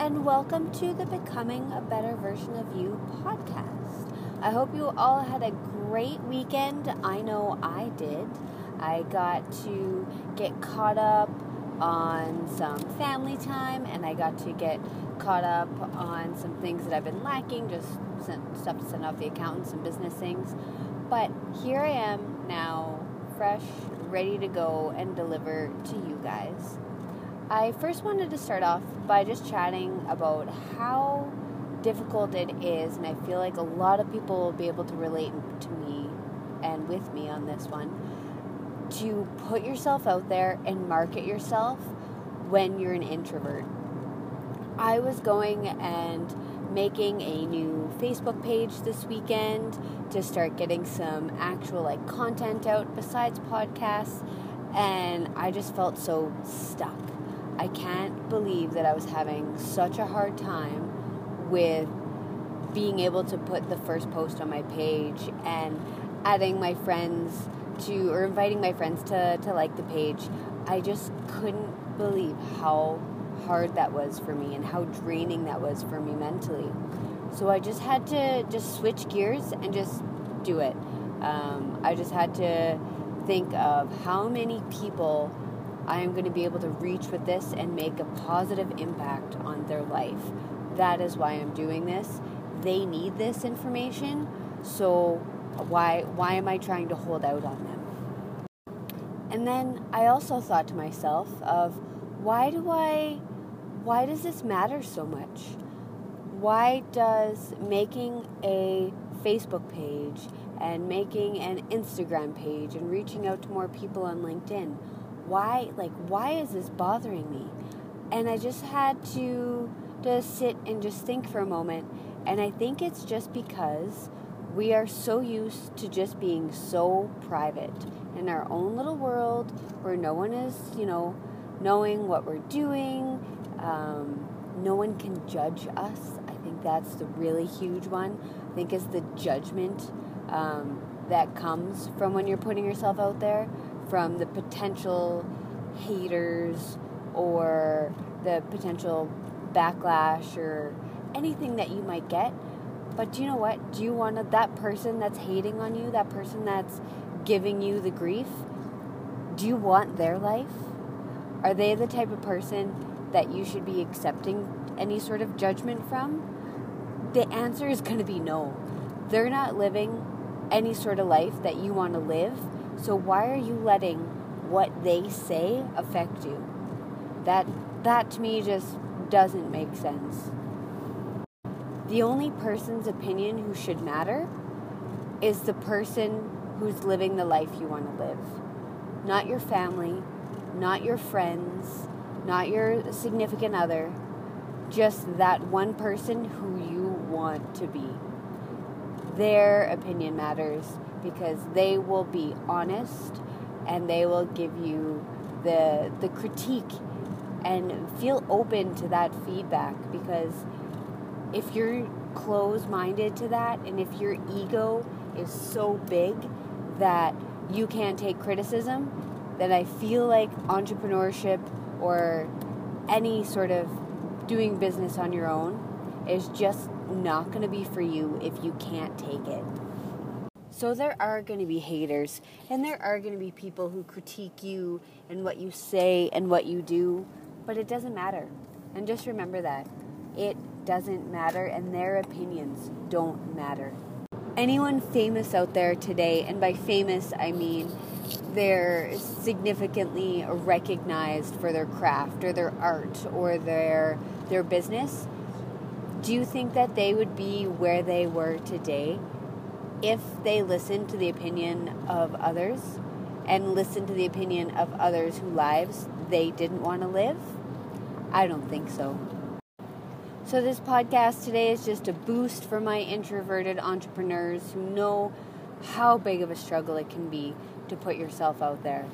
and welcome to the Becoming a Better Version of You podcast. I hope you all had a great weekend. I know I did. I got to get caught up on some family time and I got to get caught up on some things that I've been lacking, just stuff to send off the accountants and business things. But here I am now, fresh, ready to go and deliver to you guys. I first wanted to start off by just chatting about how difficult it is, and I feel like a lot of people will be able to relate to me and with me on this one to put yourself out there and market yourself when you're an introvert. I was going and making a new Facebook page this weekend to start getting some actual like content out besides podcasts and I just felt so stuck. I can't believe that I was having such a hard time with being able to put the first post on my page and adding my friends to or inviting my friends to, to like the page. I just couldn't believe how hard that was for me and how draining that was for me mentally. So I just had to just switch gears and just do it. Um, I just had to think of how many people I am going to be able to reach with this and make a positive impact on their life. That is why I'm doing this. They need this information, so why why am I trying to hold out on them? And then I also thought to myself of why do I why does this matter so much? Why does making a Facebook page and making an Instagram page and reaching out to more people on LinkedIn why like why is this bothering me? And i just had to just sit and just think for a moment. And i think it's just because we are so used to just being so private. In our own little world where no one is you know knowing what we're doing um, no one can judge us. I think that's the really huge one. I think is the judgment um, that comes from when you're putting yourself out there from the potential haters or the potential backlash or anything that you might get. But do you know what? Do you want that person that's hating on you, that person that's giving you the grief? Do you want their life? Are they the type of person that you should be accepting any sort of judgment from? The answer is going to be no. They're not living any sort of life that you want to live so why are you letting what they say affect you? That that to me just doesn't make sense. The only person's opinion who should matter is the person who's living the life you want to live. Not your family, not your friends, not your significant other, just that one person who you want to be. Their opinion matters because they will be honest and they will give you the the critique and feel open to that feedback because if you're closed-minded to that and if your ego is so big that you can't take criticism then I feel like entrepreneurship or any sort of doing business on your own is just not going to be for you if you can't take it. So there are going to be haters, and there are going to be people who critique you and what you say and what you do, but it doesn't matter. And just remember that. It doesn't matter, and their opinions don't matter. Anyone famous out there today, and by famous I mean they're significantly recognized for their craft or their art or their their business, do you think that they would be where they were today if they listened to the opinion of others and listened to the opinion of others whose lives they didn't want to live? I don't think so. So, this podcast today is just a boost for my introverted entrepreneurs who know how big of a struggle it can be to put yourself out there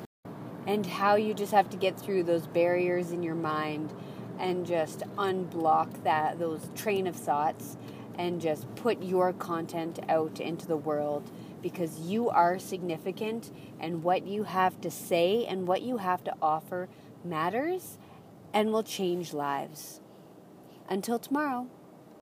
and how you just have to get through those barriers in your mind and just unblock that those train of thoughts and just put your content out into the world because you are significant and what you have to say and what you have to offer matters and will change lives. Until tomorrow.